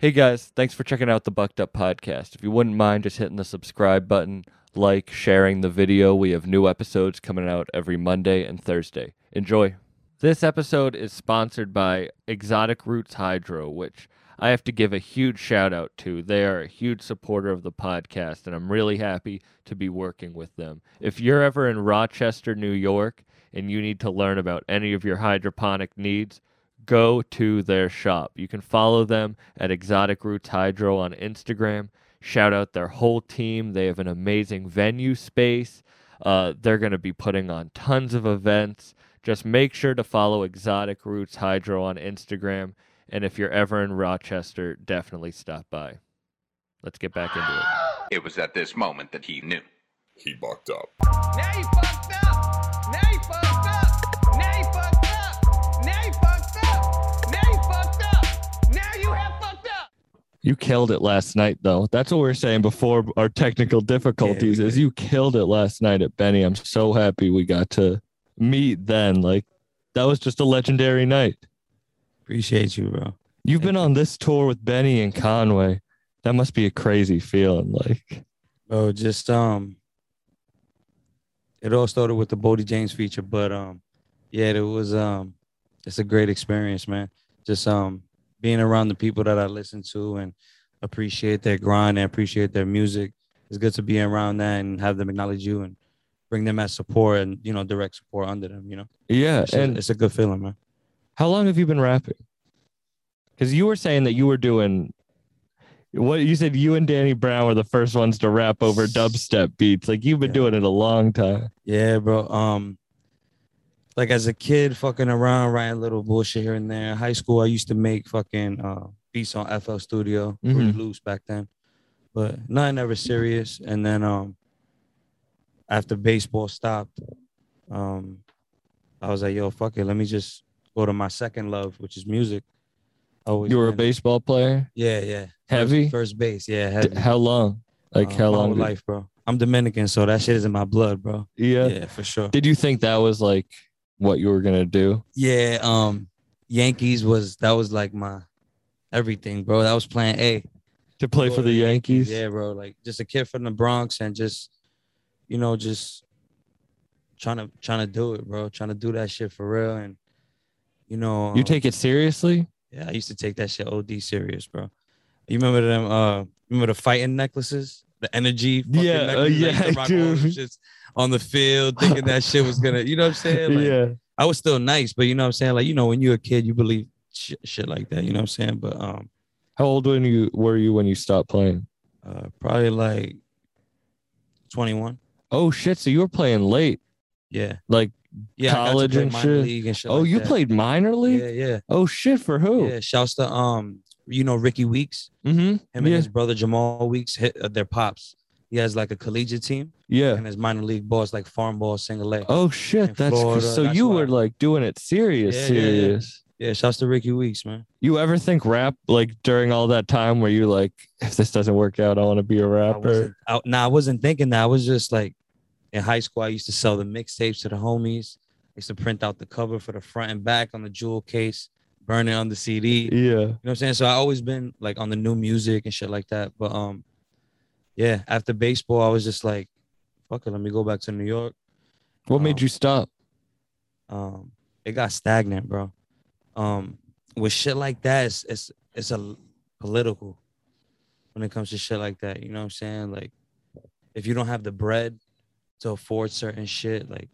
Hey guys, thanks for checking out the Bucked Up Podcast. If you wouldn't mind just hitting the subscribe button, like, sharing the video, we have new episodes coming out every Monday and Thursday. Enjoy. This episode is sponsored by Exotic Roots Hydro, which I have to give a huge shout out to. They are a huge supporter of the podcast, and I'm really happy to be working with them. If you're ever in Rochester, New York, and you need to learn about any of your hydroponic needs, go to their shop. You can follow them at Exotic Roots Hydro on Instagram. Shout out their whole team. They have an amazing venue space. Uh, they're going to be putting on tons of events. Just make sure to follow Exotic Roots Hydro on Instagram. And if you're ever in Rochester, definitely stop by. Let's get back into it. It was at this moment that he knew. He bucked up. You killed it last night, though. That's what we were saying before our technical difficulties. is you killed it last night at Benny. I'm so happy we got to meet then. Like that was just a legendary night. Appreciate you, bro. You've been on this tour with Benny and Conway. That must be a crazy feeling. Like, oh, just um it all started with the Boldy James feature, but um yeah, it was um it's a great experience, man. Just um being around the people that I listen to and appreciate their grind and appreciate their music. It's good to be around that and have them acknowledge you and bring them as support and you know direct support under them, you know. yeah. It's, And it's a good feeling, man. how long have you been rapping? Because you were saying that you were doing what you said. You and Danny Brown were the first ones to rap over dubstep beats. Like you've been Yeah. doing it a long time. Yeah, bro. Um, like as a kid, fucking around, writing little bullshit here and there. High school, I used to make fucking uh, beats on FL Studio, pretty Mhm. loose back then, but nothing ever serious. And then um, after baseball stopped, um, I was like, yo, fuck it, let me just go to my second love, which is music. Always You were a baseball player. Yeah, yeah. Heavy? first, base. Yeah, heavy. How long? Like Uh, how long? whole life, bro. I'm Dominican, so that shit is in my blood, bro. yeah. yeah for sure. Did you think that was like what you were gonna do? Yeah, um, Yankees was that was like my everything, bro. That was plan A. To play Go for the Yankees? Yeah, bro. Like just a kid from the Bronx and just, you know, just trying to trying to do it, bro. Trying to do that shit for real. And you know, You um, take it seriously? yeah, I used to take that shit OD serious, bro. You remember them? Uh, remember the fighting necklaces, the energy? fucking Yeah, uh, necklaces I used to yeah, dude. On the field, thinking that shit was gonna, you know what I'm saying? Like, yeah. I was still nice, but you know what I'm saying? Like, you know, when you're a kid, you believe shit, shit like that, you know what I'm saying? But um, How old when you were you when you stopped playing? uh, probably like 21. Oh shit! So you were playing late, Yeah. like Yeah. I got to College and shit? And shit oh, like you that. played minor league. Yeah, yeah. Oh shit! For who? Yeah. Shouts to um, you know, Rickie Weeks. Mm-hmm. Him and Yeah. his brother Jemile Weeks hit uh, their pops. He has like a collegiate team yeah. and his minor league ball is like farm ball single A. Oh shit! in That's Florida, so that's you why- were like doing it serious, Yeah, yeah, yeah. serious. Yeah, shouts to Rickie Weeks, man. You ever think rap like during all that time where you like, if this doesn't work out, I want to be a rapper? wasn't, I, nah, I wasn't thinking that. I was just like in high school, I used to sell the mixtapes to the homies. I used to print out the cover for the front and back on the jewel case, burn it on the CD. Yeah, you know what I'm saying? So I always been like on the new music and shit like that. But um, yeah, after baseball, I was just like, fuck it, let me go back to New York. What made Um, you stop? Um, it got stagnant, bro. Um, with shit like that, it's it's it's a political when it comes to shit like that. You know what I'm saying? Like, if you don't have the bread to afford certain shit, like,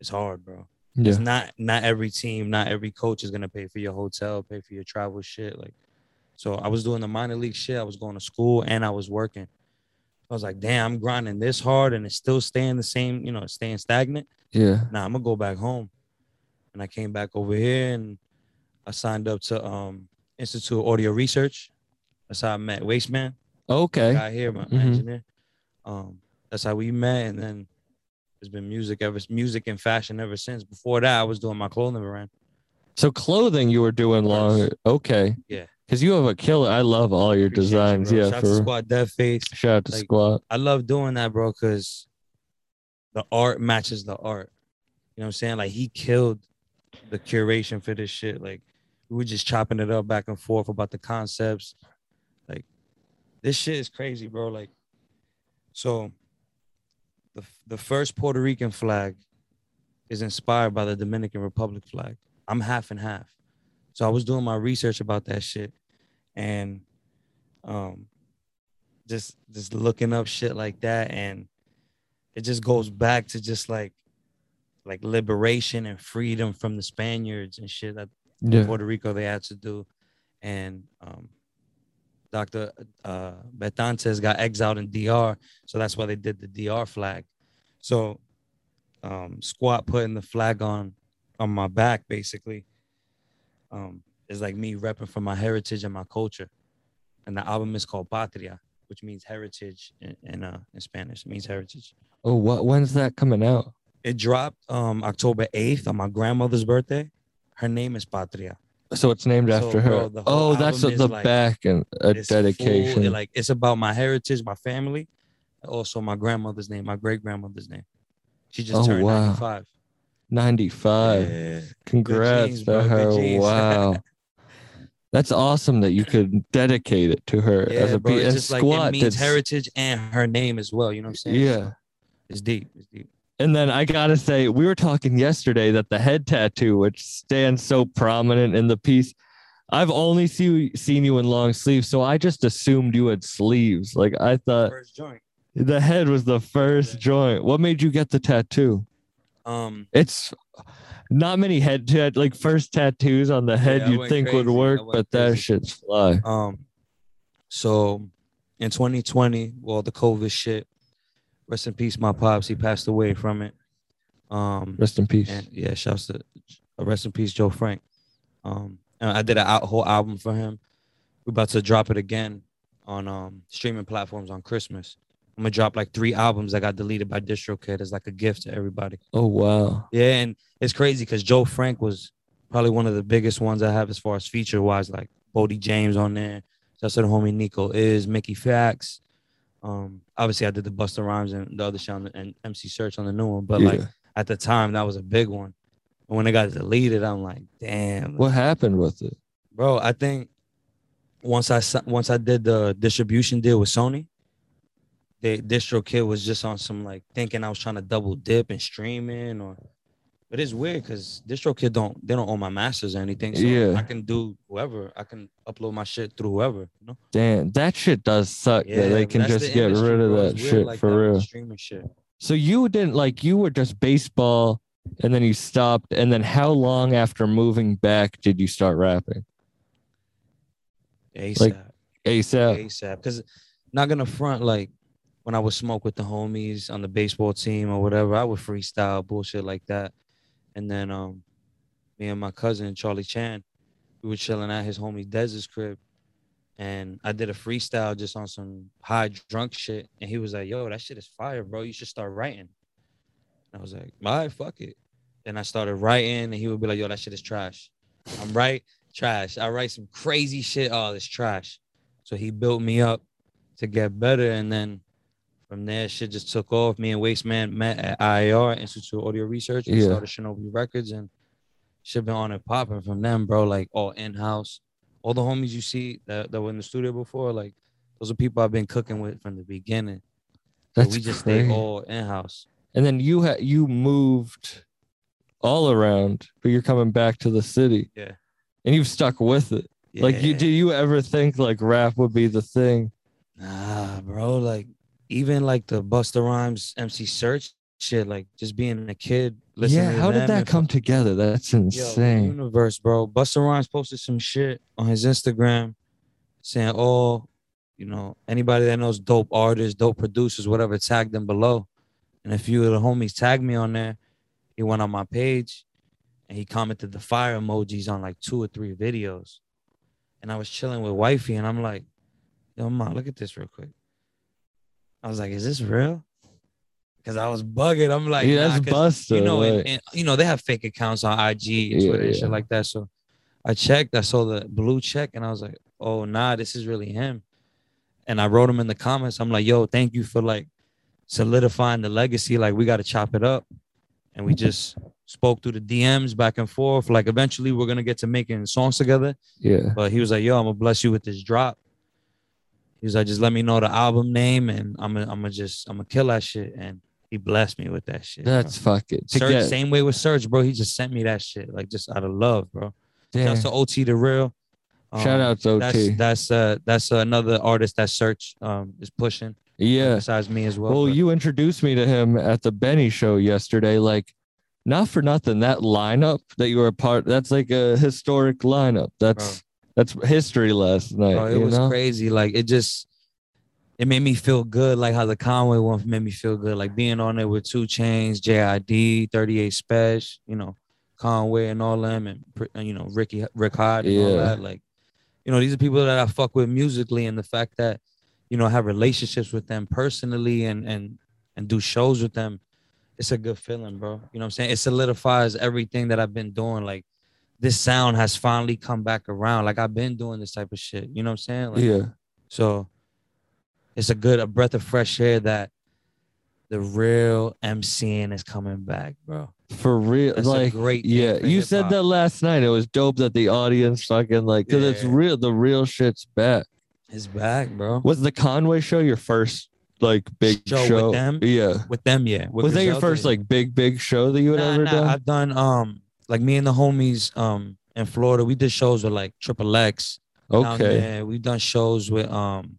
it's hard, bro. Yeah. It's not not every team, not every coach is gonna pay for your hotel, pay for your travel shit. Like, so I was doing the minor league shit. I was going to school and I was working. I was like, damn, I'm grinding this hard and it's still staying the same, you know, staying stagnant Yeah. nah, I'm gonna go back home. And I came back over here and I signed up to um Institute of Audio Research. That's how I met Wasteman. Okay. Guy here, my, Mhm. engineer. Um, that's how we met, and then there's been music ever music and fashion ever since. Before that, I was doing my clothing brand. So clothing you were doing long. Okay. Yeah. Because you have a killer. I love all your you, designs. bro. yeah. Shout out to For Squad Dead Face. shout out to like- Squat. I love doing that, bro, because the art matches the art. You know what I'm saying? Like he killed the curation for this shit. Like we were just chopping it up back and forth about the concepts, Like this shit is crazy, bro. Like, so the the first Puerto Rican flag is inspired by the Dominican Republic flag. I'm half and half. So I was doing my research about that shit and um just just looking up shit like that and it just goes back to just like like liberation and freedom from the Spaniards and shit that Yeah. Puerto Rico they had to do. And um, Dr. Uh, Betances got exiled in DR. So that's why they did the DR flag. So um, Squat putting the flag on on my back basically um, is like me repping for my heritage and my culture. And the album is called Patria, which means heritage in, in, uh, in Spanish. It means heritage. Oh, what? When's that coming out? It dropped um, October 8th on my grandmother's birthday. Her name is Patria. So it's named So, after bro, her. whole Oh, that's album the like- back and a full- dedication. it, like it's about my heritage, my family, also my grandmother's name, my great grandmother's name. She just Oh, turned wow. 95. 95. Yeah. Congrats genes, to her. Wow. That's awesome that you could dedicate it to her Yeah, as a bro. piece. It's just like it means heritage and her name as well. You know what I'm saying? Yeah. So it's deep. It's deep. And then I gotta say, we were talking yesterday that the head tattoo, which stands so prominent in the piece, I've only see, seen you in long sleeves, so I just assumed you had sleeves. Like I thought First joint. the head was the first Yeah. joint. What made you get the tattoo? Um, It's not many head tat like first tattoos on the head Yeah, you'd think would crazy. I work, but that crazy. shit's fly. um, so in 2020, well, the COVID shit. Rest in peace, my pops. He passed away from it. Um, Rest in peace. And yeah, shouts to uh, rest in peace, Joe Frank. Um, and I did a whole album for him. We're about to drop it again on um streaming platforms on Christmas. I'm gonna drop like three albums that got deleted by DistroKid as like a gift to everybody. Oh wow. Yeah, and it's crazy because Joe Frank was probably one of the biggest ones I have as far as feature wise, like Boldy James on there. That's the homie Nico is Mickey Fax. Um, obviously I did the Busta Rhymes and the other shit on the, and MC Serch on the new one, but like at the time that was a big one. And when it got deleted, I'm like, damn, What happened with it? bro. I think once I once I did the distribution deal with Sony, the DistroKid was just on some like thinking I was trying to double dip and streaming or. But it's weird because DistroKid don't they don't own my masters or anything. So Yeah. I can do whoever. I can upload my shit through whoever. You know. Damn, that shit does suck that they can just the get rid of that shit like for that real. Streaming shit. So you didn't like you were just baseball and then you stopped and then how long after moving back did you start rapping? ASAP. Like, ASAP. ASAP. Because not gonna front like when I would smoke with the homies on the baseball team or whatever, I would freestyle bullshit like that. And then um me and my cousin Charlie Chan, we were chilling at his homie Dez's crib. And I did a freestyle just on some high drunk shit. And he was like, yo, that shit is fire, bro. You should start writing. I was like, all right, fuck it. Then I started writing, and he would be like, yo, that shit is trash. I'm right, trash. I write some crazy shit. Oh, it's trash. So he built me up to get better. And then from there, shit just took off. Me and Wasteman met at IAR, Institute of Audio Research. We Yeah. started Shinobi Records and shit been on and popping from them, bro. Like all in-house. All the homies you see that, that were in the studio before, like those are people I've been cooking with from the beginning. So That's we just crazy. stay all in-house. And then you had you moved all around, but you're coming back to the city. Yeah. And you've stuck with it. Like you do you ever think like rap would be the thing? Nah, bro. Like even like the Busta Rhymes MC Serch shit, like just being a kid. listening yeah, how did that come together? That's Yo, insane. universe, bro. Busta Rhymes posted some shit on his Instagram saying, "Oh, you know, anybody that knows dope artists, dope producers, whatever, tag them below." And a few of the homies tagged me on there. He went on my page and he commented the fire emojis on like two or three videos. And I was chilling with wifey, and I'm like, "Yo, mom, look at this real quick." I was like, "Is this real?" Because I was bugging. I'm like, yeah, nah, that's 'cause Busta. you know, and, like- and, you know, they have fake accounts on IG and Yeah, Twitter and yeah. shit like that. So I checked, I saw the blue check, and I was like, oh nah, this is really him. And I wrote him in the comments. I'm like, yo, thank you for like solidifying the legacy. Like, we gotta chop it up. And we just spoke through the DMs back and forth. Like eventually we're gonna get to making songs together. yeah. But he was like, yo, I'm gonna bless you with this drop. He was like, just let me know the album name and I'm gonna I'm gonna just I'm gonna kill that shit. And he blessed me with that shit. bro. That's fucking. to Serge, get- same way with Serge, bro. He just sent me that shit, like just out of love, bro. damn. Shouts to OT the real. Um, Shout out to That's OT. that's uh that's another artist that Serch um is pushing. Yeah. Besides me as well. Well, but- you introduced me to him at the Benny show yesterday. Like, not for nothing, that lineup that you were a part. That's like a historic lineup. That's that's history last night. it was know? crazy. Like it just it made me feel good. Like how the Conway one made me feel good. Like being on there with 2 Chainz, JID, 38 Spesh, you know, Conway and all them, and and, you know Ricky Rick Hod and all Yeah. that. Like, you know, these are people that I fuck with musically, and the fact that you know I have relationships with them personally and and and do shows with them. It's a good feeling, bro. You know what I'm saying? It solidifies everything that I've been doing. Like this sound has finally come back around. Like I've been doing this type of shit. You know what I'm saying? Like, yeah. so it's a good a breath of fresh air that the real MCing is coming back, bro. For real, That's a like great yeah, you said hip-hop. that last night. It was dope that the audience fucking like because it's real. The real shit's back. It's back, bro. Was the Conway show your first like big Show show? with them? Yeah. With them, yeah. With was that your first yeah. like big big show that you had Nah, ever nah, done? I've done um like me and the homies um in Florida. We did shows with like Triple X. okay. We've done shows with um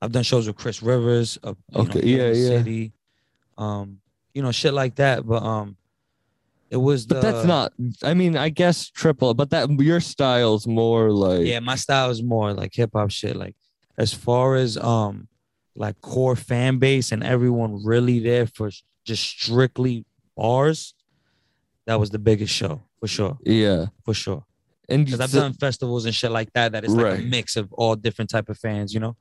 I've done shows with Chris Rivers of you know, Okay, yeah, yeah. City. Um, you know, shit like that. But um it was the But that's not. I mean, I guess triple. But that your style's more like. yeah, my style is more like hip hop shit. Like as far as um like core fan base and everyone really there for just strictly bars, that was the biggest show for sure, Yeah. for sure. And Because I've done festivals and shit like that. That is like a mix of all different type of fans, you know.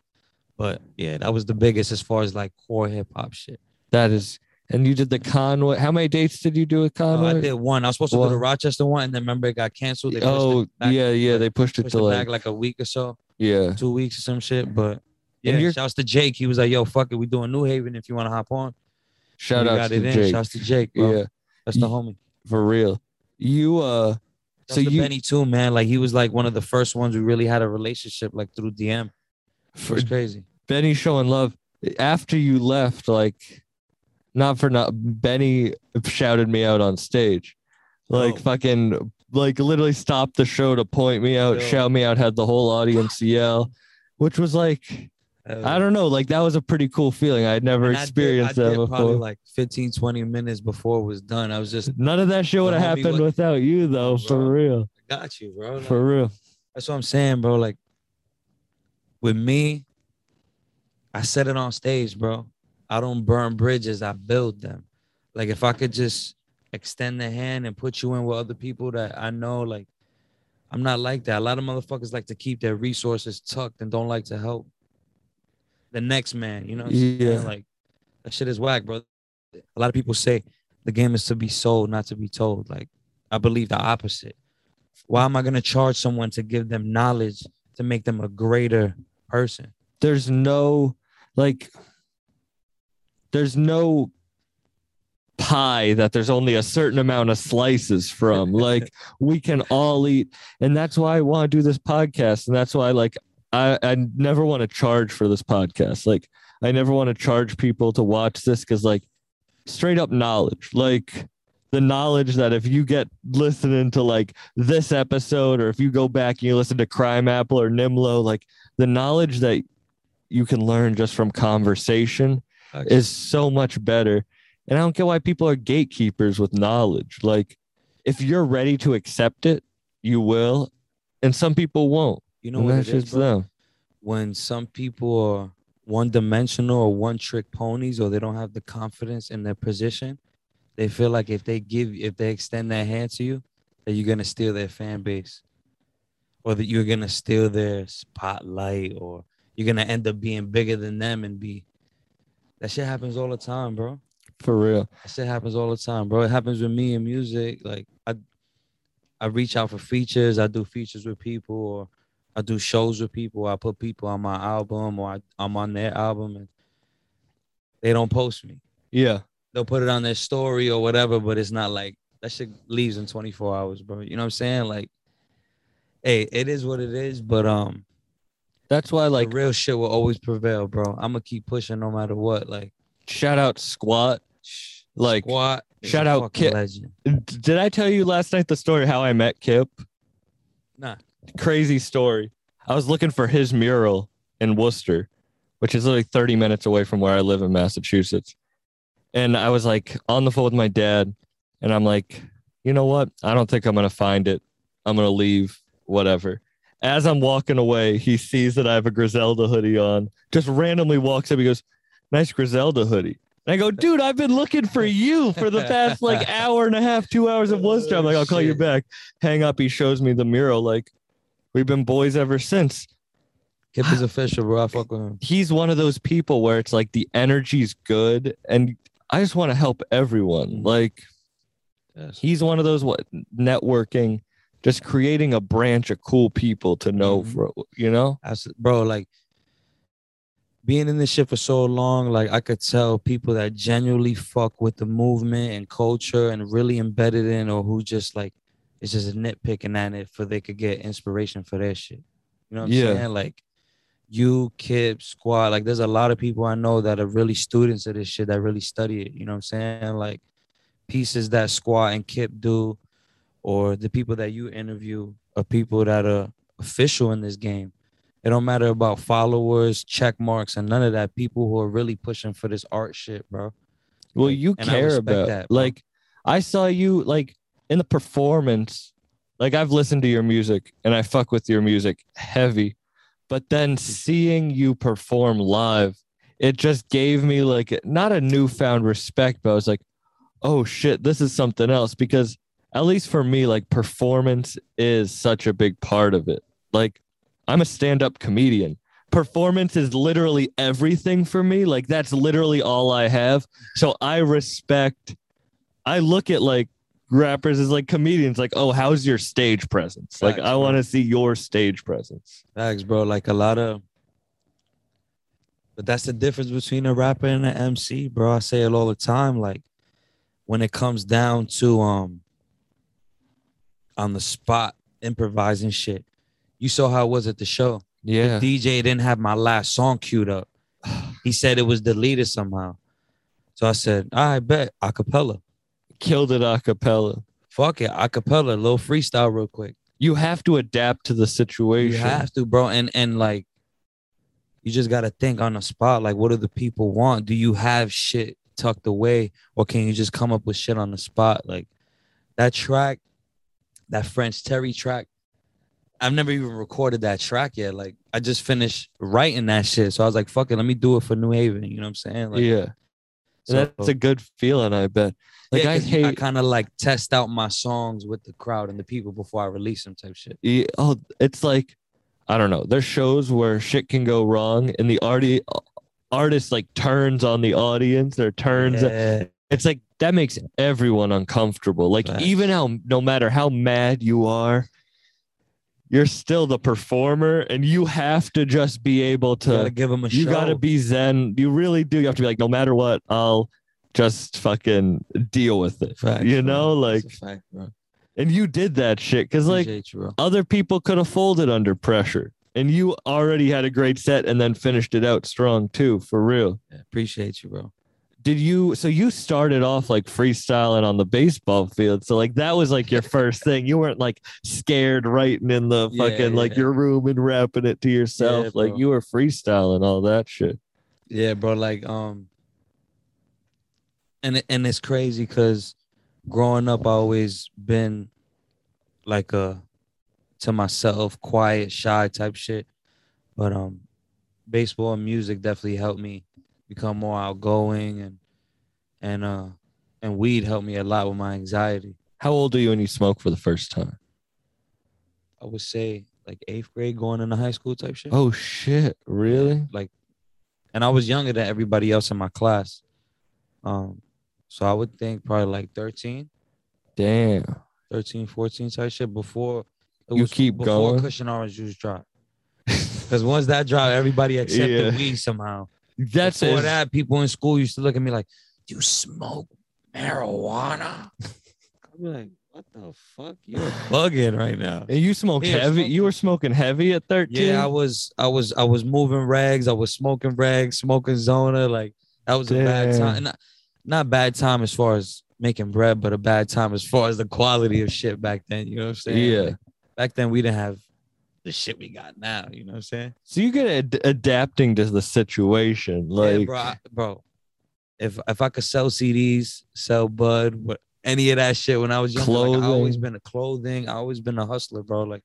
But yeah, that was the biggest as far as like core hip hop shit. that is. And you did the Conway. How many dates did you do with uh, Oh, Conway? I did one. I was supposed to go to Rochester one, and then remember it got canceled. They oh yeah, yeah. They pushed it pushed to it like like a week or so. yeah. two weeks or some shit. But And yeah, you're- shouts to Jake. He was like, "Yo, fuck it, we doing New Haven if you want to hop on." Shout out to in. Jake. Shouts to Jake, bro. Yeah, That's the Ye- homie. For real. You uh. So you Benny too, man. Like he was like one of the first ones we really had a relationship like through DM. For crazy. Benny showing love after you left, like not for not Benny shouted me out on stage. Like Oh. fucking like literally stopped the show to point me out, Yo. shout me out, had the whole audience yell, which was like I don't know, like that was a pretty cool feeling. I'd never I did- experienced I that did before. Probably like 15, 20 minutes before it was done. I was just None of that shit would have happened without you though, for Bro. real. got you, bro. Like, For real. That's what I'm saying, bro. Like with me, I set it on stage, bro. I don't burn bridges, I build them. Like if I could just extend the hand and put you in with other people that I know, like I'm not like that. A lot of motherfuckers like to keep their resources tucked and don't like to help the next man. You know what I'm saying? Yeah. Like that shit is whack, bro. A lot of people say the game is to be sold, not to be told. Like I believe the opposite. Why am I gonna charge someone to give them knowledge to make them a greater person? there's no like there's no pie that there's only a certain amount of slices from like we can all eat and that's why i want to do this podcast and that's why like i i never want to charge for this podcast like i never want to charge people to watch this because like straight up knowledge like the knowledge that if you get listening to like this episode or if you go back and you listen to Crimeapple or nimlo like the knowledge that you can learn just from conversation is so much better. And I don't get why people are gatekeepers with knowledge. Like, if you're ready to accept it, you will. And some people won't. You know and what it is, bro? when some people are one dimensional or one trick ponies or they don't have the confidence in their position, they feel like if they give if they extend their hand to you, that you're gonna steal their fan base. Or that you're gonna steal their spotlight or you're gonna end up being bigger than them and be that shit happens all the time, bro. For real. That shit happens all the time, bro. It happens with me in music. Like I I reach out for features, I do features with people or I do shows with people. I put people on my album or I, I'm on their album and they don't post me. Yeah. They'll put it on their story or whatever, but it's not like that shit leaves in 24 hours, bro. You know what I'm saying? Like, hey, it is what it is, but um, That's why, Like real shit will always prevail, bro. I'm gonna keep pushing no matter what. Like, shout out Squat. Like, squat. shout out Kip. legend. Did I tell you last night the story how I met Kip? Nah. Crazy story. I was looking for his mural in Worcester, which is like 30 minutes away from where I live in Massachusetts. And I was like on the phone with my dad, and I'm like, you know what? I don't think I'm going to find it. I'm going to leave, whatever. As I'm walking away, he sees that I have a Griselda hoodie on, just randomly walks up. He goes, Nice Griselda hoodie. And I go, dude, I've been looking for you for the past like hour and a half, two hours of Worcester. I'm like, I'll call you back. Hang up. He shows me the mural. Like, we've been boys ever since. Kip is official, bro. I fuck with him. He's one of those people where it's like the energy's good and I just want to help everyone. Like, he's one of those what networking, just creating a branch of cool people to know, Mhm. for, you know? That's, bro, like being in this shit for so long, like I could tell people that genuinely fuck with the movement and culture and really embedded in, or who just like it's just a nitpicking at it for they could get inspiration for their shit. You know what I'm Yeah. saying? Like you, Kip, Squad, like there's a lot of people I know that are really students of this shit that really study it. You know what I'm saying? Like pieces that Squad and Kip do, or the people that you interview are people that are official in this game. It don't matter about followers, check marks, and none of that. People who are really pushing for this art shit, bro. Well, Like, you care about that, bro. like I saw you like in the performance. Like I've listened to your music and I fuck with your music heavy, but then mm-hmm. seeing you perform live, it just gave me like not a newfound respect, but I was like, oh shit, this is something else because at least for me, like performance is such a big part of it. Like I'm a stand-up comedian. Performance is literally everything for me. Like that's literally all I have. So I respect. I look at like rappers is like comedians. Like, oh, how's your stage presence? Like, I want to see your stage presence. Facts, bro. Like a lot of, but that's the difference between a rapper and an MC, bro. I say it all the time. Like when it comes down to um, on the spot improvising shit. You saw how it was at the show. Yeah, DJ didn't have my last song queued up. He said it was deleted somehow. So I said, I bet acapella. Killed it a cappella. Fuck it, acapella, little freestyle real quick. You have to adapt to the situation. You have to, bro. And and like you just gotta think on the spot, like what do the people want? Do you have shit tucked away, or can you just come up with shit on the spot? Like that track, that French Terry track. I've never even recorded that track yet. Like I just finished writing that shit. So I was like, fuck it, let me do it for New Haven. You know what I'm saying? Like, yeah, so- that's a good feeling. I bet. Like yeah, I you- I kind of like test out my songs with the crowd and the people before I release them type shit. Yeah, oh, it's like I don't know. There's shows where shit can go wrong, and the arti- artist like turns on the audience or turns. Yeah. It's like that makes everyone uncomfortable. Like even how no matter how mad you are, you're still the performer, and you have to just be able You gotta to. give them a You show. got to be zen. You really do. You have to be like, no matter what, I'll just fucking deal with it. You bro. know, like, fact, and you did that shit because like you, other people could have folded under pressure and you already had a great set and then finished it out strong too for real Yeah, appreciate you, bro. did you so you started off like freestyling on the baseball field so like that was like your first thing you weren't like scared writing in the Yeah, fucking like yeah. your room and rapping it to yourself like you were freestyling all that shit Yeah, bro. Like, um, and and it's crazy because growing up, I always been like a to myself, quiet, shy type shit. But um, baseball and music definitely helped me become more outgoing, and and uh, and weed helped me a lot with my anxiety. how old are you when you smoke for the first time I would say like eighth grade, going into high school type shit. oh shit really like and I was younger than everybody else in my class. Um so I would think probably like 13, damn 13, 14 type shit before it You was keep before going? Kush and Orange Juice dropped. Because once that dropped, everybody accepted Yeah. weed somehow. that's Before it that, people in school used to look at me like, Do "You smoke marijuana?" I'd be like, "What?" what the fuck? You're bugging right now. And you smoke Yeah, heavy. smoking. You were smoking heavy at 13? Yeah, I was, I was, I was moving rags. I was smoking rags, smoking zona. Like that was a bad Damn. time. Not, not bad time as far as making bread, but a bad time as far as the quality of shit back then. You know what I'm saying? Yeah. Like, back then we didn't have the shit we got now. You know what I'm saying? So you get ad- adapting to the situation. Like, yeah, bro, I- bro. If if I could sell CDs, sell bud, what any of that shit when I was younger, like, I always been a clothing. I always been a hustler, bro. Like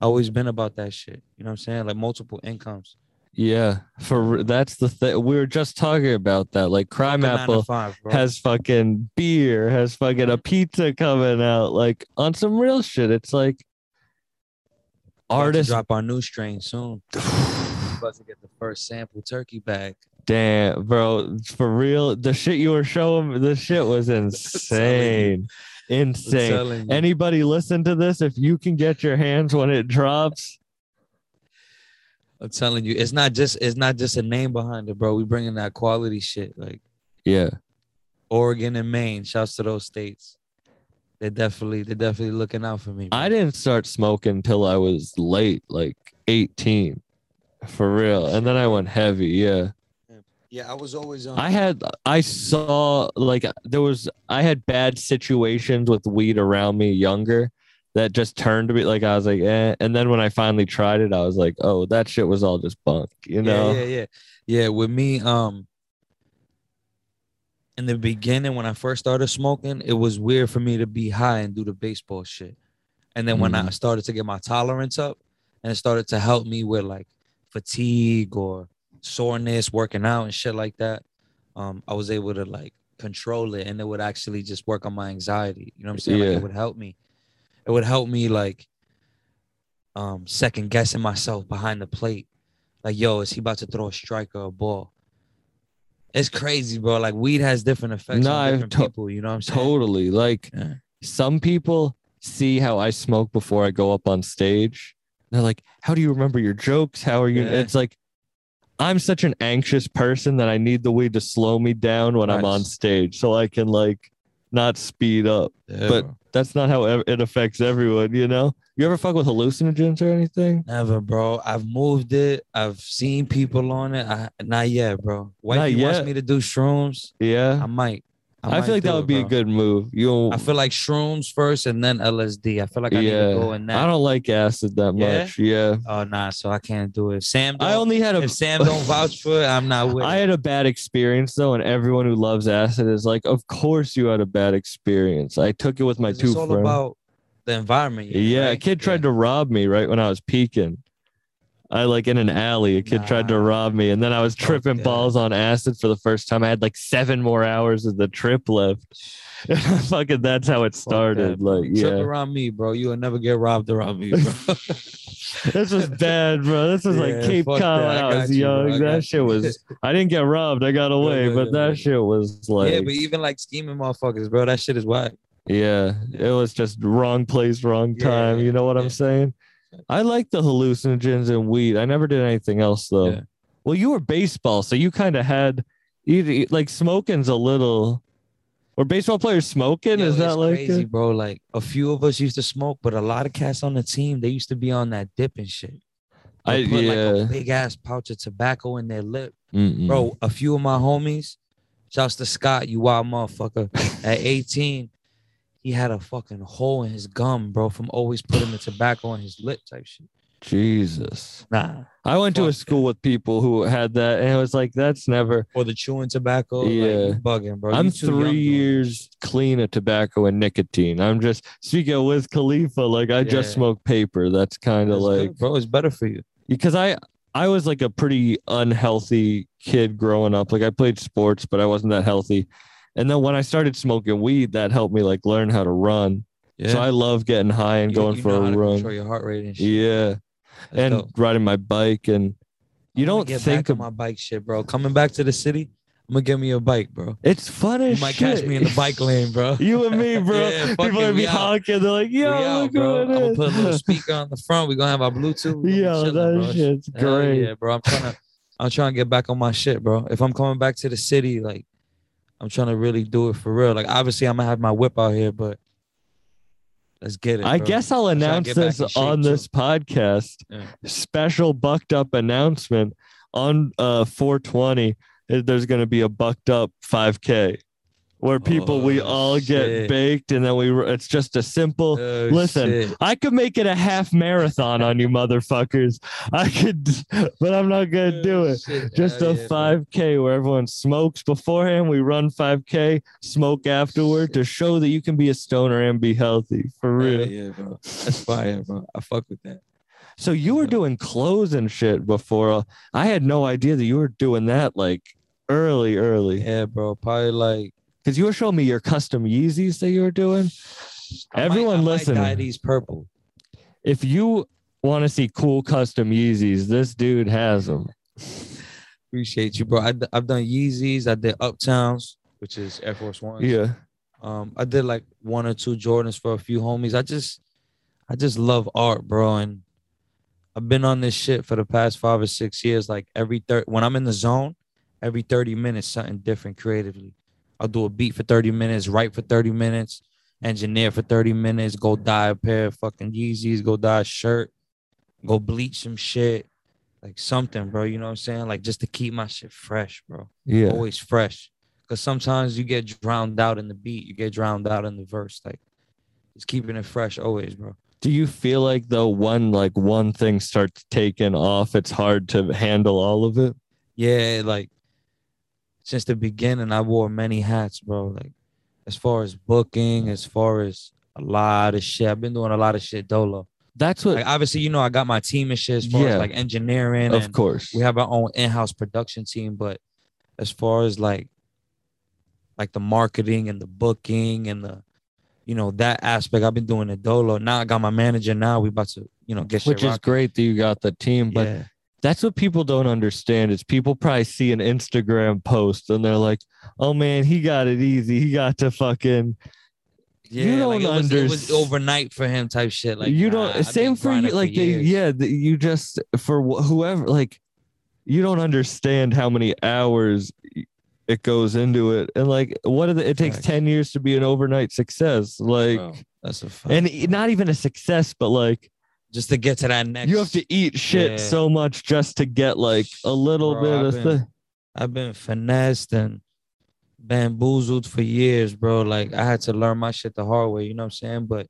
I always been about that shit. You know what I'm saying? Like multiple incomes. Yeah, for that's the thing. We were just talking about that. Like, Crimeapple five, has fucking beer, has fucking a pizza coming out, like on some real shit. It's like artists. drop our new strain soon. about to get the first sample turkey back. Damn, bro, for real, the shit you were showing, the shit was insane, insane. Anybody listen to this? If you can get your hands when it drops, I'm telling you, it's not just it's not just a name behind it, bro. We bringing that quality shit. Like yeah, Oregon and Maine. Shouts to those states. They're definitely they're definitely looking out for me. bro. I didn't start smoking till I was late, like 18, for real. And then I went heavy. Yeah. Yeah, I was always um, I had, I saw like there was, I had bad situations with weed around me younger that just turned to me like I was like, eh. And then when I finally tried it, I was like, oh, that shit was all just bunk, you know? Yeah, yeah, yeah. Yeah, with me, um, in the beginning when I first started smoking, it was weird for me to be high and do the baseball shit. And then when I Mhm. started to get my tolerance up, and it started to help me with like fatigue or soreness, working out and shit like that, um, I was able to like control it, and it would actually just work on my anxiety. You know what I'm saying? Like Yeah. it would help me. It would help me like um second guessing myself behind the plate like, yo, is he about to throw a strike or a ball? It's crazy, bro. Like weed has different effects No, on different to- people. You know what I'm saying? Totally. Like Yeah. some people see how I smoke before I go up on stage. They're like, How do you remember your jokes? How are you? Yeah. It's like, I'm such an anxious person that I need the weed to slow me down when I'm on stage so I can like not speed up. Yeah, but- That's not how it affects everyone, you know? You ever fuck with hallucinogens or anything? never, bro. I've moved it. I've seen people on it. I, not yet, bro. Not wants yet. me to do shrooms. Yeah. I might. I, might feel like do that it, would be a good move. You I feel like shrooms first and then LSD. I feel like I need to go in that. I don't like acid that Yeah? much. Yeah. oh nah, so I can't do it. Sam, I only had a if Sam don't vouch for it, I'm not with I it. had a bad experience though, and everyone who loves acid is like, "Of course you had a bad experience." I took it with my two It's all friends. about the environment. you're in, yeah, a kid tried to rob me right when I was peaking. I like in an alley, a kid tried to rob me, and then I was tripping balls on acid for the first time. I had like seven more hours of the trip left. Fucking, that's how it started. that, like, Trip yeah, around me, bro. You will never get robbed around me, bro. this was bad, bro. This was like Cape Cod I I, was you, young. I that shit you. was. I didn't get robbed. I got away, yeah, but yeah, that yeah. shit was like. yeah, but even like scheming motherfuckers, bro, that shit is whack. Yeah, it was just wrong place, wrong Yeah, time. yeah, you know what yeah. I'm saying? I like the hallucinogens and weed. I never did anything else though. Yeah. Well, you were baseball, so you kind of had you like smoking's a little. Were baseball players smoking? Yo, Is that like crazy, a- bro? Like a few of us used to smoke, but a lot of cats on the team they used to be on that dip and shit. I- They'll put like a big ass pouch of tobacco in their lip, Mm-mm. bro. A few of my homies, shouts to Scott, you wild motherfucker. At 18, he had a fucking hole in his gum, bro, from always putting the tobacco on his lip type shit. Jesus. Nah, I went to a school with people who had that, and it was like that's never. or the chewing tobacco. Yeah. you bugging, bro. I'm young three that years clean of tobacco and nicotine. I'm just speaking of Wiz Khalifa. Like I just Yeah. smoke paper. That's kind of like good, bro. It's better for you. because I I was like a pretty unhealthy kid growing up. Like I played sports, but I wasn't that healthy. And then when I started smoking weed, that helped me like learn how to run. Yeah. So I love getting high and You- going you for a run. Control your heart rate and shit. Yeah, That's and dope. riding my bike and you I'm don't get think of my bike shit, bro. Coming back to the city, I'm gonna give me a bike, bro. it's funny. You might shit. catch me in the bike lane, bro. You and me, bro. Yeah, People gonna be out. honking. They're like, "Yo, out, look bro. I'm gonna put a little speaker on the front. We're gonna have our Bluetooth. we gonna be Yo, chilling, that bro. shit's Hell great. Yeah, bro. I'm trying to I'm trying to get back on my shit, bro. If I'm coming back to the city, like I'm trying to really do it for real. Like obviously I'm gonna have my whip out here, but Let's get it. I bro. guess I'll announce this on too. this podcast. Yeah. Special bucked up announcement on uh 420. There's going to be a bucked up 5K where people we Oh, all get baked and then we it's just a simple Oh, Listen, shit. I could make it a half marathon on you motherfuckers. I could but I'm not going to do Oh, it. shit. Just Hell a yeah, 5K where everyone smokes beforehand. We run 5K, smoke afterward to show that you can be a stoner and be healthy for Hell real. yeah, bro. That's fire, bro. I fuck with that. So you were doing clothes and shit before. I had no idea that you were doing that like early, early. Yeah, bro. Probably like Because you were showing me your custom Yeezys that you were doing. I might- Everyone might listening. dye these purple. If you want to see cool custom Yeezys, this dude has them. Appreciate you, bro. I, have done Yeezys. I did Uptowns, which is Air Force Ones. Yeah. Um, I did like one or two Jordans for a few homies. I just, I just love art, bro. And I've been on this shit for the past five or six years. Like every third, when I'm in the zone, every 30 minutes, something different creatively. I'll do a beat for 30 minutes, write for 30 minutes, engineer for 30 minutes, go dye a pair of fucking Yeezys, go dye a shirt, go bleach some shit, like something, bro. You know what I'm saying? Like just to keep my shit fresh, bro Yeah. always fresh. Because sometimes you get drowned out in the beat, you get drowned out in the verse. Like, just keeping it fresh always, bro. Do you feel like though when like one thing starts taking off, it's hard to handle all of it? Yeah, like since the beginning, I wore many hats, bro. Like, as far as booking, as far as a lot of shit, I've been doing a lot of shit dolo. That's what Like, obviously, you know, I got my team and shit as far Yeah. as like engineering. of and course. we have our own in-house production team but as far as like like the marketing and the booking and the you know that aspect i've been doing it dolo now i got my manager now we about to you know get shit Which is rocking. great that you got the team, but yeah that's what people don't understand is people probably see an Instagram post and they're like, "Oh man, he got it easy. He got to fucking." yeah you like, don't it, was, it was overnight for him type shit like you nah, don't. I've Same for you. Like they, yeah, the, you just for wh- whoever like, you don't understand how many hours it goes into it, and like what are the, it takes Facts. ten years to be an overnight success. Like, that's a fact, and not even a success, but like just to get to that next you have to eat shit Yeah. so much just to get like a little Bro, bit I've of been-. I've been finessed and bamboozled for years, bro. Like I had to learn my shit the hard way, you know what I'm saying? But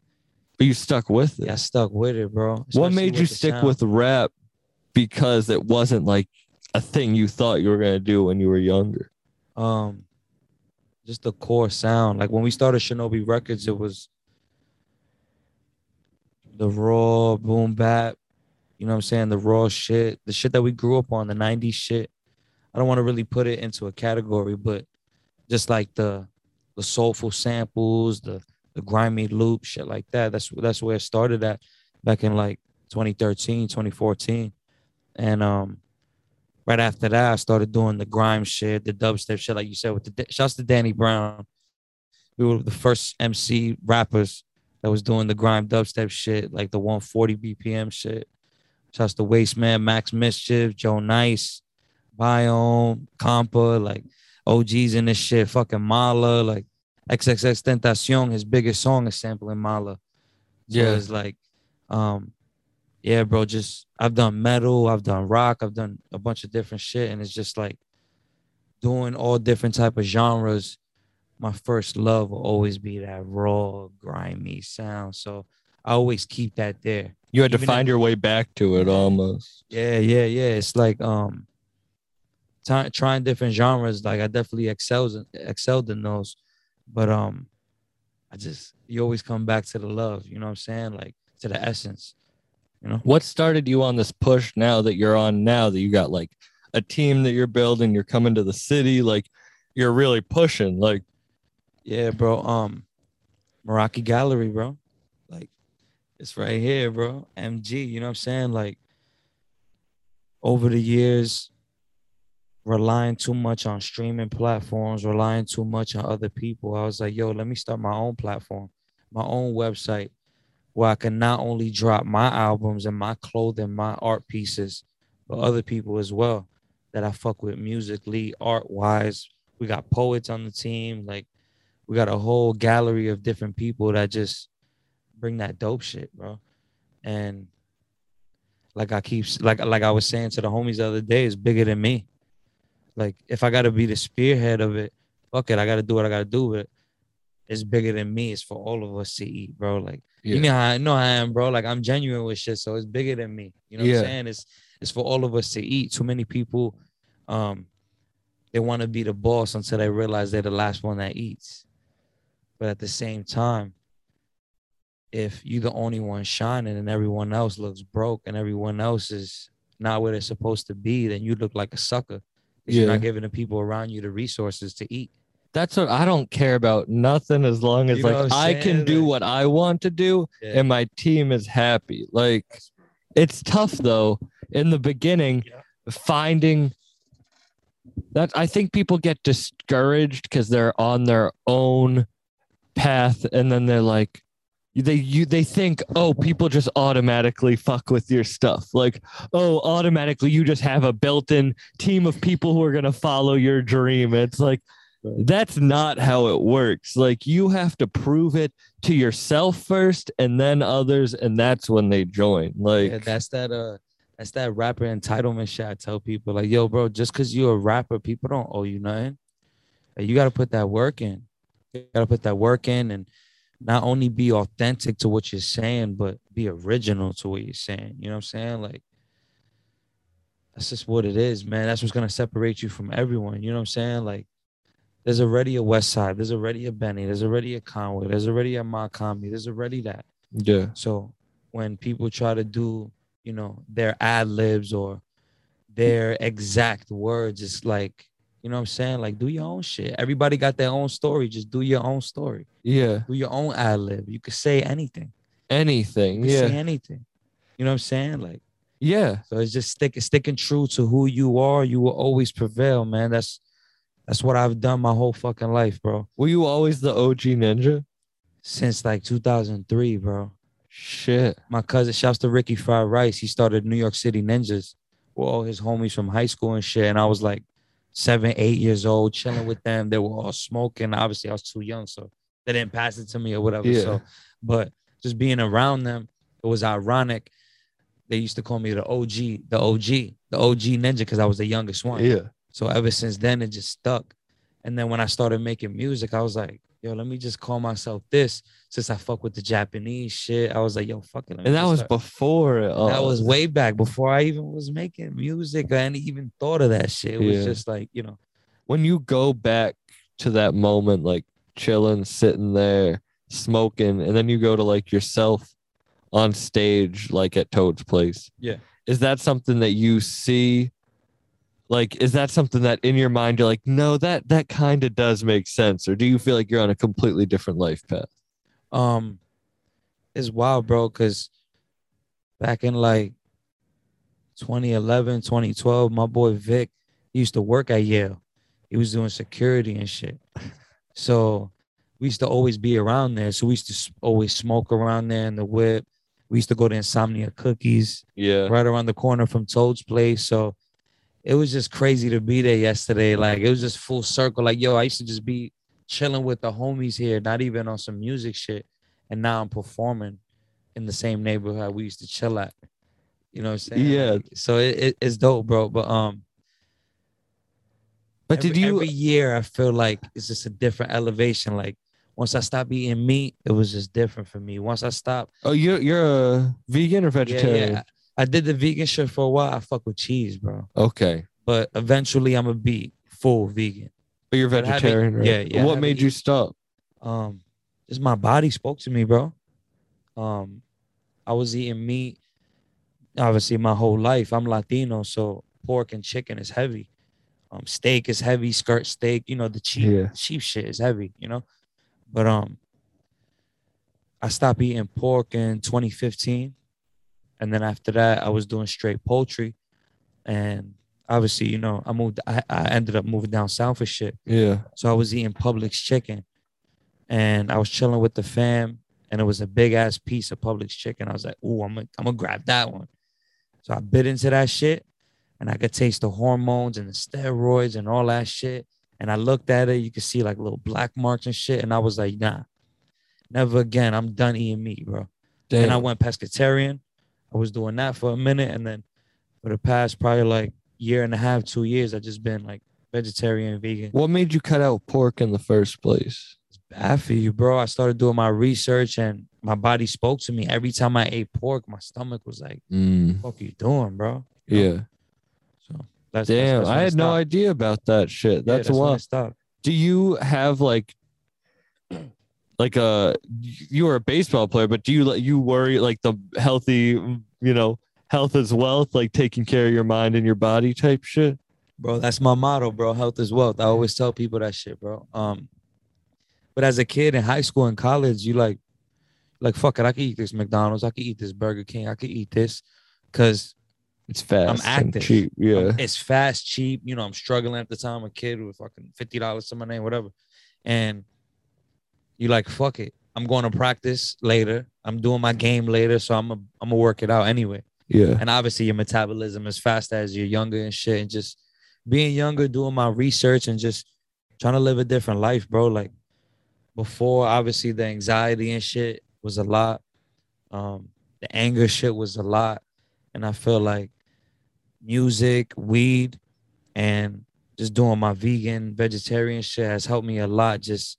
But you stuck with it. yeah, I stuck with it, bro. what made you stick sound. with rap? Because it wasn't like a thing you thought you were gonna do when you were younger. um just the core sound. Like when we started Shinobi Records, it was the raw boom bap, you know what I'm saying? The raw shit, the shit that we grew up on, the 90s shit. I don't want to really put it into a category, but just like the the soulful samples, the the grimy loop, shit like that. That's that's where it started at back in like 2013, 2014. And um right after that, I started doing the grime shit, the dubstep shit, like you said, with the shouts to Danny Brown. We were the first MC rappers that was doing the grime dubstep shit, like the 140 BPM shit. Shouts to Wasteman, Max Mischief, Joe Nice, Biome, Compa, like OGs in this shit, fucking Mala, like XXXTentacion, his biggest song is sampling Mala. So Yeah. it's like, um, yeah, bro, just I've done metal, I've done rock, I've done a bunch of different shit, and it's just like doing all different type of genres. My first love will always be that raw, grimy sound. So I always keep that there. You had to Even find your way back to it almost. Yeah, yeah, yeah. It's like um try, trying different genres. Like I definitely excels excelled in those. But um I just you always come back to the love, you know what I'm saying? Like to the essence. You know? What started you on this push now that you're on now that you got like a team that you're building, you're coming to the city, like you're really pushing. Like Yeah, bro. Um Meraki Gallery, bro. Like it's right here, bro. MG, you know what I'm saying? Like over the years, relying too much on streaming platforms, relying too much on other people. I was like, yo, let me start my own platform, my own website where I can not only drop my albums and my clothing, my art pieces, but other people as well that I fuck with musically, art wise. We got poets on the team. Like we got a whole gallery of different people that just bring that dope shit, bro. And like I keep like like I was saying to the homies the other day, it's bigger than me. Like if I gotta be the spearhead of it, fuck it, I gotta do what I gotta do. But it's bigger than me. It's for all of us to eat, bro. Like you know how I know I am, bro. Like I'm genuine with shit, so it's bigger than me. You know what I'm saying? It's it's for all of us to eat. Too many people, um, they want to be the boss until they realize they're the last one that eats. But at the same time, if you're the only one shining and everyone else looks broke and everyone else is not where they're supposed to be, then you look like a sucker. 'cause You're not giving the people around you the resources to eat. That's what I don't care about nothing as long as You know like I'm can do what I want to do Yeah. and my team is happy. Like it's tough though in the beginning Yeah. finding that I think people get discouraged because they're on their own path and then they're like they you they think oh people just automatically fuck with your stuff like oh automatically you just have a built-in team of people who are going to follow your dream it's like that's not how it works like you have to prove it to yourself first and then others and that's when they join like Yeah, that's that uh that's that rapper entitlement shit. I tell people like, yo, bro, just cause you're a rapper, people don't owe you nothing. Like, you gotta put that work in. You gotta put that work in and not only be authentic to what you're saying, but be original to what you're saying. You know what I'm saying? Like that's just what it is, man. That's what's gonna separate you from everyone. You know what I'm saying? Like there's already a Westside, there's already a Benny, there's already a Conway, there's already a Mach-Hommy, there's already that. yeah So when people try to do, you know, their ad libs or their exact words, it's like, you know what I'm saying? Like, do your own shit. Everybody got their own story. Just do your own story. yeah Do your own ad lib. You could say anything. Anything yeah say anything. You know what I'm saying? Like, yeah so it's just stick, sticking true to who you are. You will always prevail, man. That's that's what I've done my whole fucking life, bro. were you always the og ninja Since like 2003, bro. shit my cousin shouts to Ricky Fried Rice. He started New York City Ninjas with all his homies from high school and shit. And I was like seven, eight years old, chilling with them. They were all smoking. Obviously, I was too young, so they didn't pass it to me or whatever. Yeah. So, but just being around them, it was ironic. They used to call me the OG, the OG, the OG ninja because I was the youngest one. yeah So ever since then, it just stuck. And then when I started making music, I was like, yo, let me just call myself this. Since I fuck with the Japanese shit, I was like, yo, fuck it. and that was start- before all. that was way back before I even was making music or any even thought of that shit. It was Yeah. just like, you know, when you go back to that moment, like chilling, sitting there, smoking, and then you go to like yourself on stage, like at Toad's place. Yeah. Is that something that you see? Like, is that something that in your mind you're like, no, that that kind of does make sense, or do you feel like you're on a completely different life path? um, it's wild, bro, because back in like 2011, 2012, my boy Vic used to work at Yale. He was doing security and shit. So we used to always be around there. So we used to always smoke around there in the whip. We used to go to Insomnia Cookies. Yeah. right around the corner from Toad's place. So it was just crazy to be there yesterday. Like it was just full circle. Like, yo, I used to just be chilling with the homies here, not even on some music shit. And now I'm performing in the same neighborhood we used to chill at. You know what I'm saying? Yeah. Like, so it, it- it's dope, bro. But um But every, did you? every year I feel like it's just a different elevation. Like once I stopped eating meat, it was just different for me. Once I stopped oh, you're you're a vegan or yeah, vegetarian? yeah. I did the vegan shit for a while. I fuck with cheese, bro. Okay, but eventually I'm gonna be full vegan. but you're But vegetarian, right? yeah, yeah, What made you stop? Um, just my body spoke to me, bro. Um, I was eating meat, obviously my whole life. I'm Latino, so pork and chicken is heavy. Um, steak is heavy, skirt steak, you know, the cheap Yeah. cheap shit is heavy, you know. But um, I stopped eating pork in 2015, and then after that, I was doing straight poultry, and obviously, you know, I moved. I, I ended up moving down south for shit. Yeah. So I was eating Publix chicken and I was chilling with the fam and it was a big ass piece of Publix chicken. I was like, ooh, I'm gonna I'm gonna grab that one. So I bit into that shit and I could taste the hormones and the steroids and all that shit. And I looked at it, you could see like little black marks and shit. And I was like, nah, never again. I'm done eating meat, bro. Damn. And I went pescatarian. I was doing that for a minute, and then for the past probably like year and a half, two years, I just been like vegetarian, vegan. what made you cut out pork in the first place? It's bad for you, bro. I started doing my research, and my body spoke to me every time I ate pork. My stomach was like, Mm, "Fuck you doing, bro?" yeah. So that's Damn, that's, that's I had no idea about that shit. Yeah, That's, why. Do you have like, like a you were a baseball player, but do you like you worry like the healthy, you know, health is wealth, like taking care of your mind and your body type shit? bro. That's my motto, bro. Health is wealth. I always tell people that shit, bro. Um, but as a kid in high school and college, you like, like fuck it. I could eat this McDonald's. I could eat this Burger King. I could eat this, cause It's fast, and active. cheap. Yeah, it's fast, cheap. You know, I'm struggling at the time. A kid with fucking fifty dollars to my name, whatever. And you like fuck it. I'm going to practice later. I'm doing my game later, so I'm a, I'm gonna work it out anyway. yeah, and obviously your metabolism is fast as you're younger and shit and just being younger doing my research and just trying to live a different life bro like before obviously the anxiety and shit was a lot um the anger shit was a lot and i feel like music weed and just doing my vegan vegetarian shit has helped me a lot just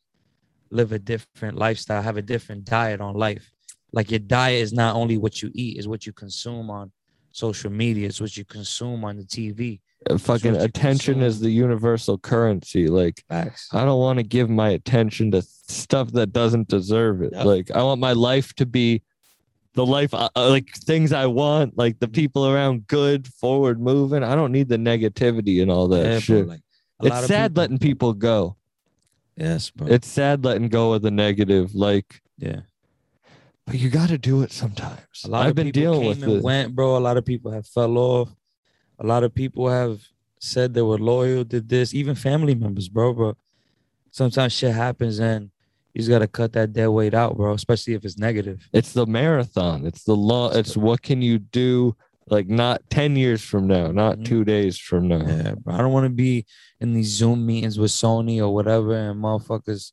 live a different lifestyle have a different diet on life like your diet is not only what you eat is what you consume on social media it's what you consume on the tv Uh, fucking attention is the universal currency. Like facts I don't want to give my attention to stuff that doesn't deserve it. Yep. Like I want my life to be the life, I, I- like things I want, like the people around, good, forward moving. I don't need the negativity and all that Yeah, shit. like, it's sad people- letting people go. Yes bro It's sad letting go of the negative. Like, yeah but you got to do it sometimes. a lot I've of been people dealing came with and this. went bro a lot of people have fell off a lot of people have said they were loyal did this even family members bro but sometimes shit happens and you just gotta cut that dead weight out bro especially if it's negative It's the marathon. It's the law. It's what can you do? Like not ten years from now, not Mhm. two days from now. Yeah, bro. I don't want to be in these Zoom meetings with Sony or whatever and motherfuckers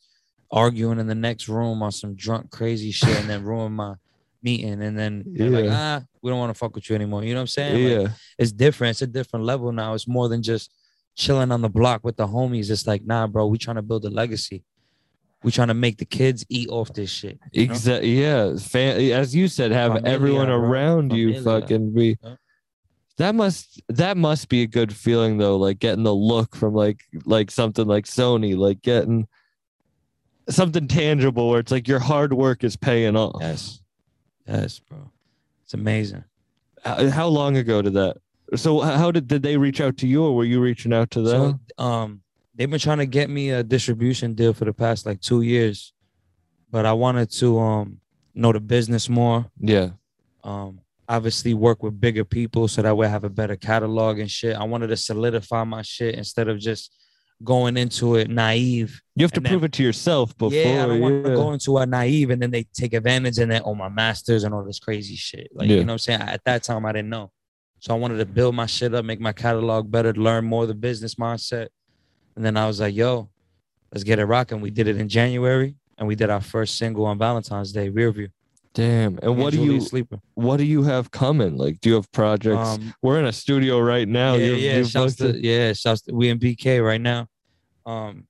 arguing in the next room on some drunk crazy shit and then ruin my meeting and then they're like, Yeah. ah, we don't want to fuck with you anymore. You know what I'm saying? Like, yeah. it's different. It's a different level now. It's more than just chilling on the block with the homies. It's like, nah, bro, we trying to build a legacy. We trying to make the kids eat off this shit. Exactly. Yeah. Fan- as you said, have Familia, everyone bro. around you Familia. fucking be. Yeah. That must that must be a good feeling though, like getting the look from like like something like Sony, like getting something tangible where it's like your hard work is paying off. Yes. Yes, bro. It's amazing. How, how long ago did that? So how did did they reach out to you or were you reaching out to them? So um they've been trying to get me a distribution deal for the past like two years. But I wanted to um know the business more. yeah. Um obviously work with bigger people so that way I have a better catalog and shit. I wanted to solidify my shit instead of just going into it naive. You have to then- prove it to yourself before. yeah, I don't want to go into a naive and then they take advantage and then oh my masters and all this crazy shit. Like Yeah. you know what I'm saying? At that time I didn't know. So I wanted to build my shit up, make my catalog better, learn more of the business mindset. And then I was like, yo, let's get it rocking. We did it in January and we did our first single on Valentine's Day, Rear View. Damn. And what do you sleeper? what do you have coming? Like do you have projects? Um, We're in a studio right now. yeah, You- yeah, you've shouts to, yeah, shouts to, we in BK right now. Um,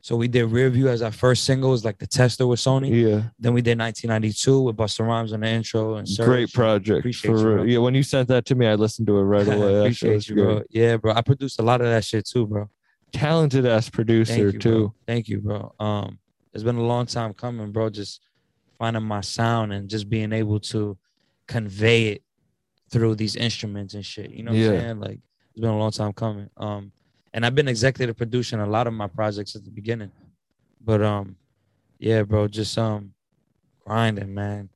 so we did Rear View as our first single, it was like the tester with Sony. Yeah. Then we did 1992 with Busta Rhymes on the intro and Serch. Great project. Appreciate for you, real. Yeah, when you sent that to me, I listened to it right away. That shit was Appreciate you, bro. great. Yeah, bro. I produced a lot of that shit too, bro. Talented ass producer Thank you, too. bro. Thank you, bro. Um, it's been a long time coming, bro. Just finding my sound and just being able to convey it through these instruments and shit. You know what Yeah. I'm saying? Like it's been a long time coming. Um, and I've been executive producing a lot of my projects at the beginning. But um, yeah, bro, just um grinding, man.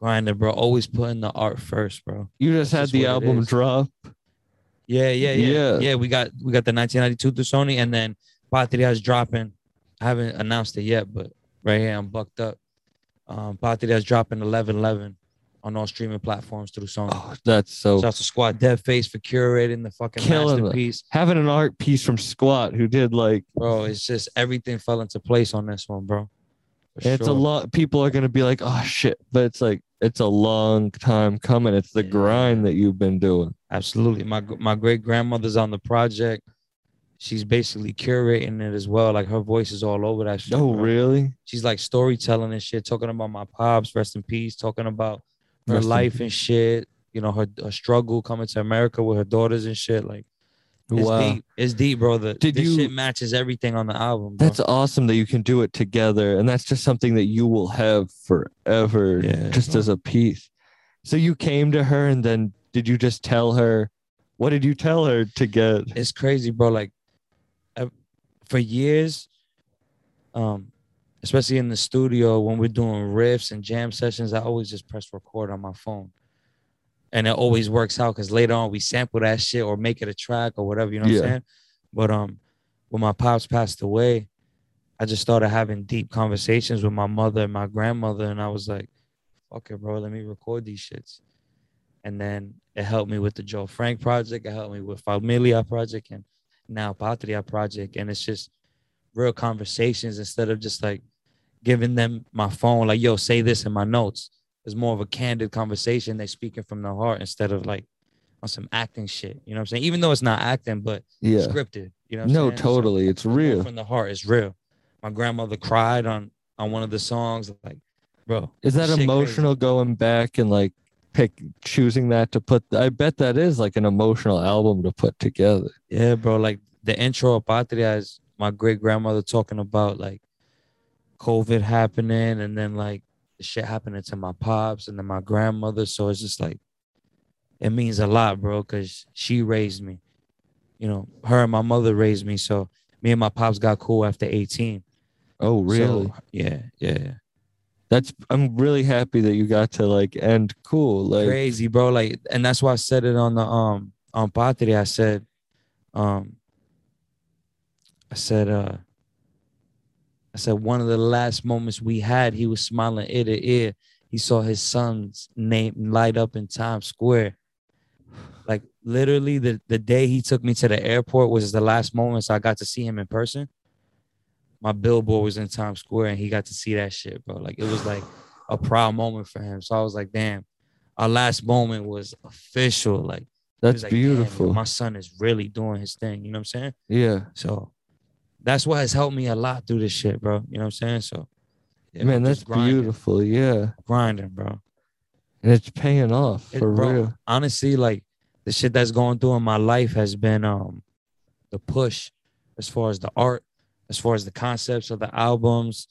Grinding, bro. Always putting the art first, bro. You just That's had just the album drop. Yeah, yeah, Yeah. yeah, yeah. We got we got the 1992 through Sony, and then Patria's dropping. I haven't announced it yet, but right here I'm bucked up. Um, Patria's dropping 1111 on all streaming platforms through Sony. Oh, that's so Shouts to Squad Dead Face for curating the fucking Killing it. masterpiece, having an art piece from Squat who did like bro. It's just everything fell into place on this one, bro. For it's a lot. People are gonna be like, "Oh shit," but it's like it's a long time coming. It's the Yeah. grind that you've been doing. Absolutely. My my great grandmother's on the project. She's basically curating it as well. Like her voice is all over that shit. Oh, bro. really? She's like storytelling and shit, talking about my pops, rest in peace, talking about her Rest life and shit. You know, her, her struggle coming to America with her daughters and shit. Like it's wow. deep. It's deep, bro. The, Did this you- shit matches everything on the album. Bro. That's awesome that you can do it together, and that's just something that you will have forever, Yeah, just bro. as a piece. So you came to her, and then did you just tell her? What did you tell her to get? it's crazy, bro. Like for years, um, especially in the studio when we're doing riffs and jam sessions, I always just press record on my phone. And it always works out because later on we sample that shit or make it a track or whatever, you know what Yeah. I'm saying? But um when my pops passed away, I just started having deep conversations with my mother and my grandmother, and I was like, fuck it, bro, let me record these shits. And then it helped me with the Joe Frank project, it helped me with Familia project and now Patria project. And it's just real conversations instead of just like giving them my phone, like, yo, say this in my notes. It's more of a candid conversation. They're speaking from the heart instead of like on some acting shit. You know what I'm saying? Even though it's not acting, but Yeah. scripted. You know what No? So- totally. It's real. from the heart. It's real. My grandmother cried on on one of the songs. Like, bro, Is that shit crazy. emotional going back and like pick choosing that to put? I bet that is like an emotional album to put together. Yeah, bro. Like the intro of Patria is my great grandmother talking about like COVID happening and then like the shit happening to my pops and then my grandmother. So it's just like it means a lot, bro, because she raised me. You know, her and my mother raised me. So me and my pops got cool after 18. Oh, really? So, yeah, yeah. That's. I'm really happy that you got to like end cool. Like, crazy, bro. Like, and that's why I said it on the um on Patria. I said, um, I said, uh, I said one of the last moments we had, he was smiling ear to ear. He saw his son's name light up in Times Square. Like literally, the the day he took me to the airport was the last moments I got to see him in person. My billboard was in Times Square, and he got to see that shit, bro. Like it was like a proud moment for him. So I was like, damn, our last moment was official. Like that's like, "Damn, yo, beautiful. my son is really doing his thing. You know what I'm saying? yeah, So that's what has helped me a lot through this shit, bro. You know what I'm saying? So yeah, man, that's grinding, beautiful. Yeah, Grinding, bro. and it's paying off It- for bro, real. Honestly, like the shit that's going through in my life has been um the push as far as the art, as far as the concepts of the albums,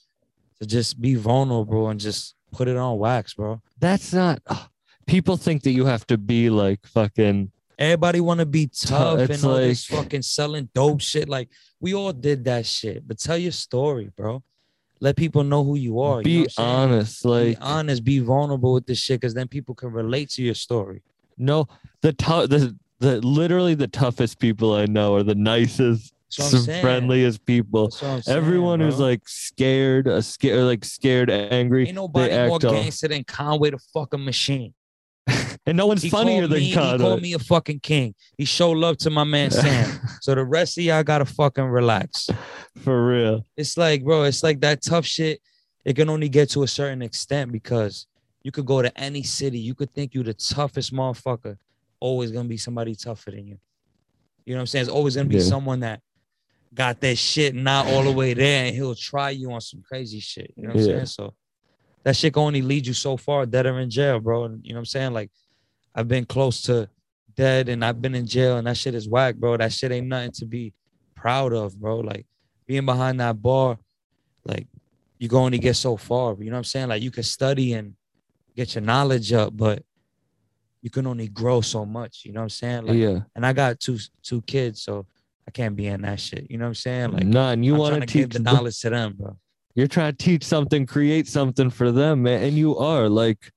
to just be vulnerable and just put it on wax, bro. That's not. people think that you have to be like fucking. Everybody want to be tough it's and all this fucking selling dope shit. Like we all did that shit, but tell your story, bro. Let people know who you are. you know be I'm saying? honest. Like be honest, be vulnerable with this shit, because then people can relate to your story. no, the tough, the the literally the toughest people I know are the nicest, friendliest people. That's what I'm saying, Everyone who's like scared, uh, scared, like scared, angry. ain't nobody they more gangster than Conway the fucking machine. And no one's He funnier than me, He called me a fucking king. He showed love to my man Sam. so the rest of y'all gotta fucking relax. for real. It's like, bro, it's like that tough shit. It can only get to a certain extent because you could go to any city. You could think you're the toughest motherfucker. Always gonna be somebody tougher than you. You know what I'm saying? It's always gonna be Yeah. someone that got that shit not all the way there, and he'll try you on some crazy shit. You know what I'm saying? So that shit can only lead you so far, dead or in jail, bro. And you know what I'm saying? Like I've been close to dead and I've been in jail, and that shit is whack, bro. That shit ain't nothing to be proud of, bro. Like being behind that bar, like you can only get so far. You know what I'm saying? Like you can study and get your knowledge up, but you can only grow so much. You know what I'm saying? Like, yeah. and I got two two kids, so I can't be in that shit. You know what I'm saying? Like, None. You want to teach the knowledge to them, bro. You're trying to teach something, create something for them, man, and you are like,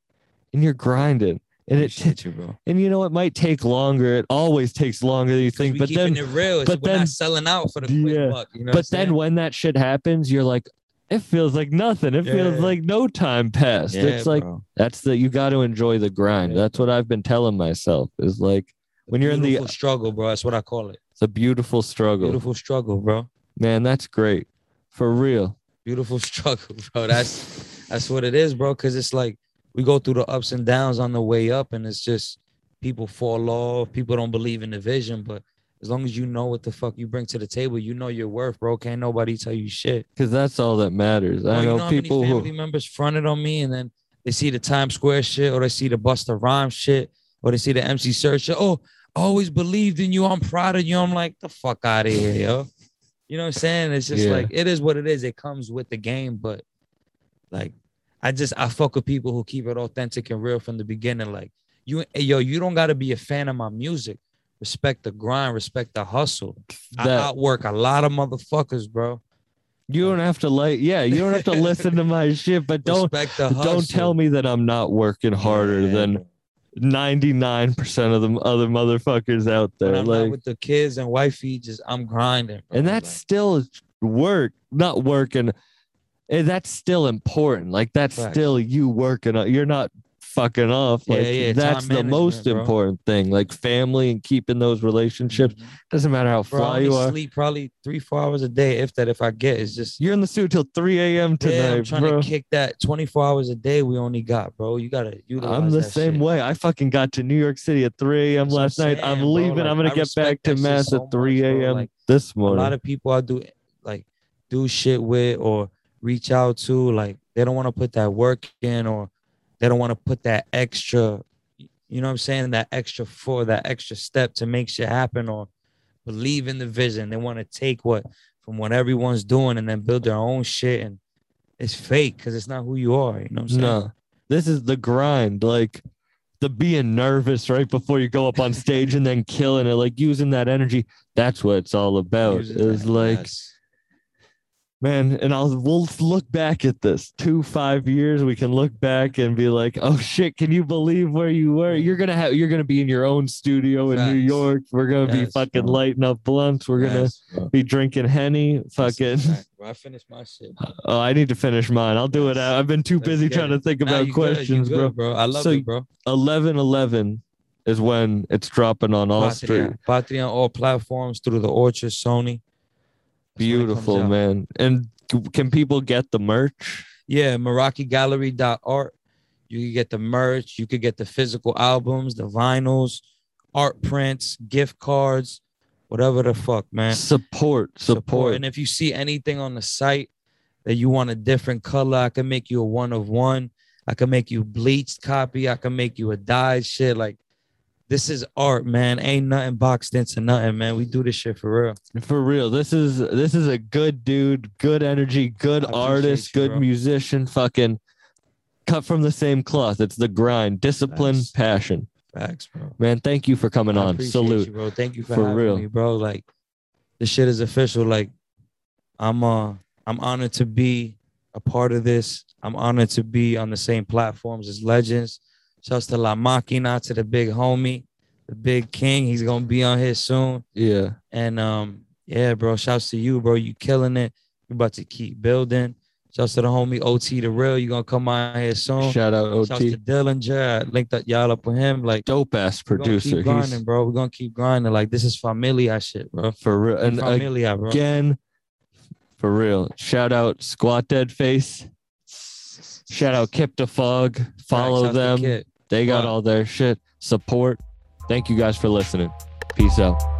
and you're grinding, and it Appreciate you, bro. and you know it might take longer. It always takes longer than you think, but then it real. But we're then- not selling out for the quick Yeah. buck. You know but then when that shit happens, you're like, it feels like nothing. It feels like no time passed. yeah, it's like bro. that's the you got to enjoy the grind. Yeah, That's what I've been telling myself. Is like when you're in the struggle, bro. That's what I call it. it's a beautiful struggle, Beautiful struggle, bro. man. That's great for real. Beautiful struggle, bro. That's that's what it is, bro. Cause it's like we go through the ups and downs on the way up, and it's just people fall off, people don't believe in the vision. But as long as you know what the fuck you bring to the table, you know your worth, bro. Can't nobody tell you shit. Because that's all that matters. Bro, I you know, people many family who. members fronted on me, and then they see the Times Square shit, or they see the Busta Rhymes shit, or they see the MC Serch shit. Oh, I always believed in you. I'm proud of you. I'm like, the fuck out of here, yo. You know what I'm saying? It's just Yeah. like it is what it is. It comes with the game, but like I just I fuck with people who keep it authentic and real from the beginning. Like you, yo, you don't gotta be a fan of my music. Respect the grind, respect the hustle. I That outwork a lot of motherfuckers, bro. you don't have to like. Yeah, you don't have to listen to my shit, but don't respect the hustle. don't tell me that I'm not working harder Yeah, than bro. 99% of the other motherfuckers out there. Like, with the kids and wifey, just I'm grinding. bro. and that's Like, still work, not working. And that's still important. Like that's still you working. Uh, you're not fucking off. Like yeah, that's the most bro. important thing. Like family and keeping those relationships. mhm. Doesn't matter how Bro, I fly you are. sleep probably three, four hours a day, if that. If I get, it's just You're in the suit till 3 a.m. tonight, yeah. I'm trying bro. to kick that 24 hours a day we only got, bro. You gotta utilize. I'm the same shit. way. I fucking got to New York City at 3 a.m. Last I'm night. I'm leaving. Like, I'm gonna I get back to Mass so at 3 a.m. Like, this morning. A lot of people I do like do shit with or reach out to, like they don't want to put that work in or they don't want to put that extra, you know what I'm saying? That extra for that extra step to make shit happen or believe in the vision. They want to take what from what everyone's doing and then build their own shit and it's fake because it's not who you are. You know what I'm saying? No, this is the grind. Like the being nervous right before you go up on stage and then killing it, like using that energy. That's what it's all about. Is like, yes. Man, and I'll we'll look back at this two, five years. We can look back and be like, oh shit, can you believe where you were? You're gonna have you're gonna be in your own studio in New York. We're gonna be fucking uh-huh. lighting up blunts. We're gonna bro. be drinking henny. Fucking. I finished my shit. Oh, I need to finish mine. I'll do it. Out. I've been too busy trying to think about you questions, good, bro. bro. I love So it, bro. 11 11 is when it's dropping on all street. Patria. Patria on all platforms through the Orchard, Sony. That's when it comes Beautiful, man. And can people get the merch? Yeah, MerakiGallery.art. You can get the merch. You could get the physical albums, the vinyls, art prints, gift cards, whatever the fuck, man. Support, support. And if you see anything on the site that you want a different color, I can make you a one of one. I can make you bleached copy. I can make you a dyed shit. Like this is art, man. Ain't nothing boxed into nothing, man. We do this shit for real. For real, this is this is a good dude, good energy, good artist, you, good bro. musician. Fucking cut from the same cloth. It's the grind, discipline, Facts. passion. Facts, bro. Man, thank you for coming I on. Salute. you, bro. Thank you for, For having real. me, bro. Like this shit is official. Like I'm uh I'm honored to be a part of this. I'm honored to be on the same platforms as legends. Shouts to La Machina, to the big homie, the big king. He's gonna be on here soon. Yeah. And um, yeah, bro. Shouts to you, bro. You killing it. You about to keep building. Shouts to the homie OT the real. You gonna come out here soon. Shout out OT. Shouts to Dillinger. I linked up y'all up with him. Like Dope ass producer. Keep He's grinding, bro. We're gonna keep grinding. Like this is familia shit, bro. for real. And familia, bro. again, for real. Shout out Squat Dead Face. Shout out Kip the Fog. Follow them. They got all their shit. Support. Thank you guys for listening. Peace out.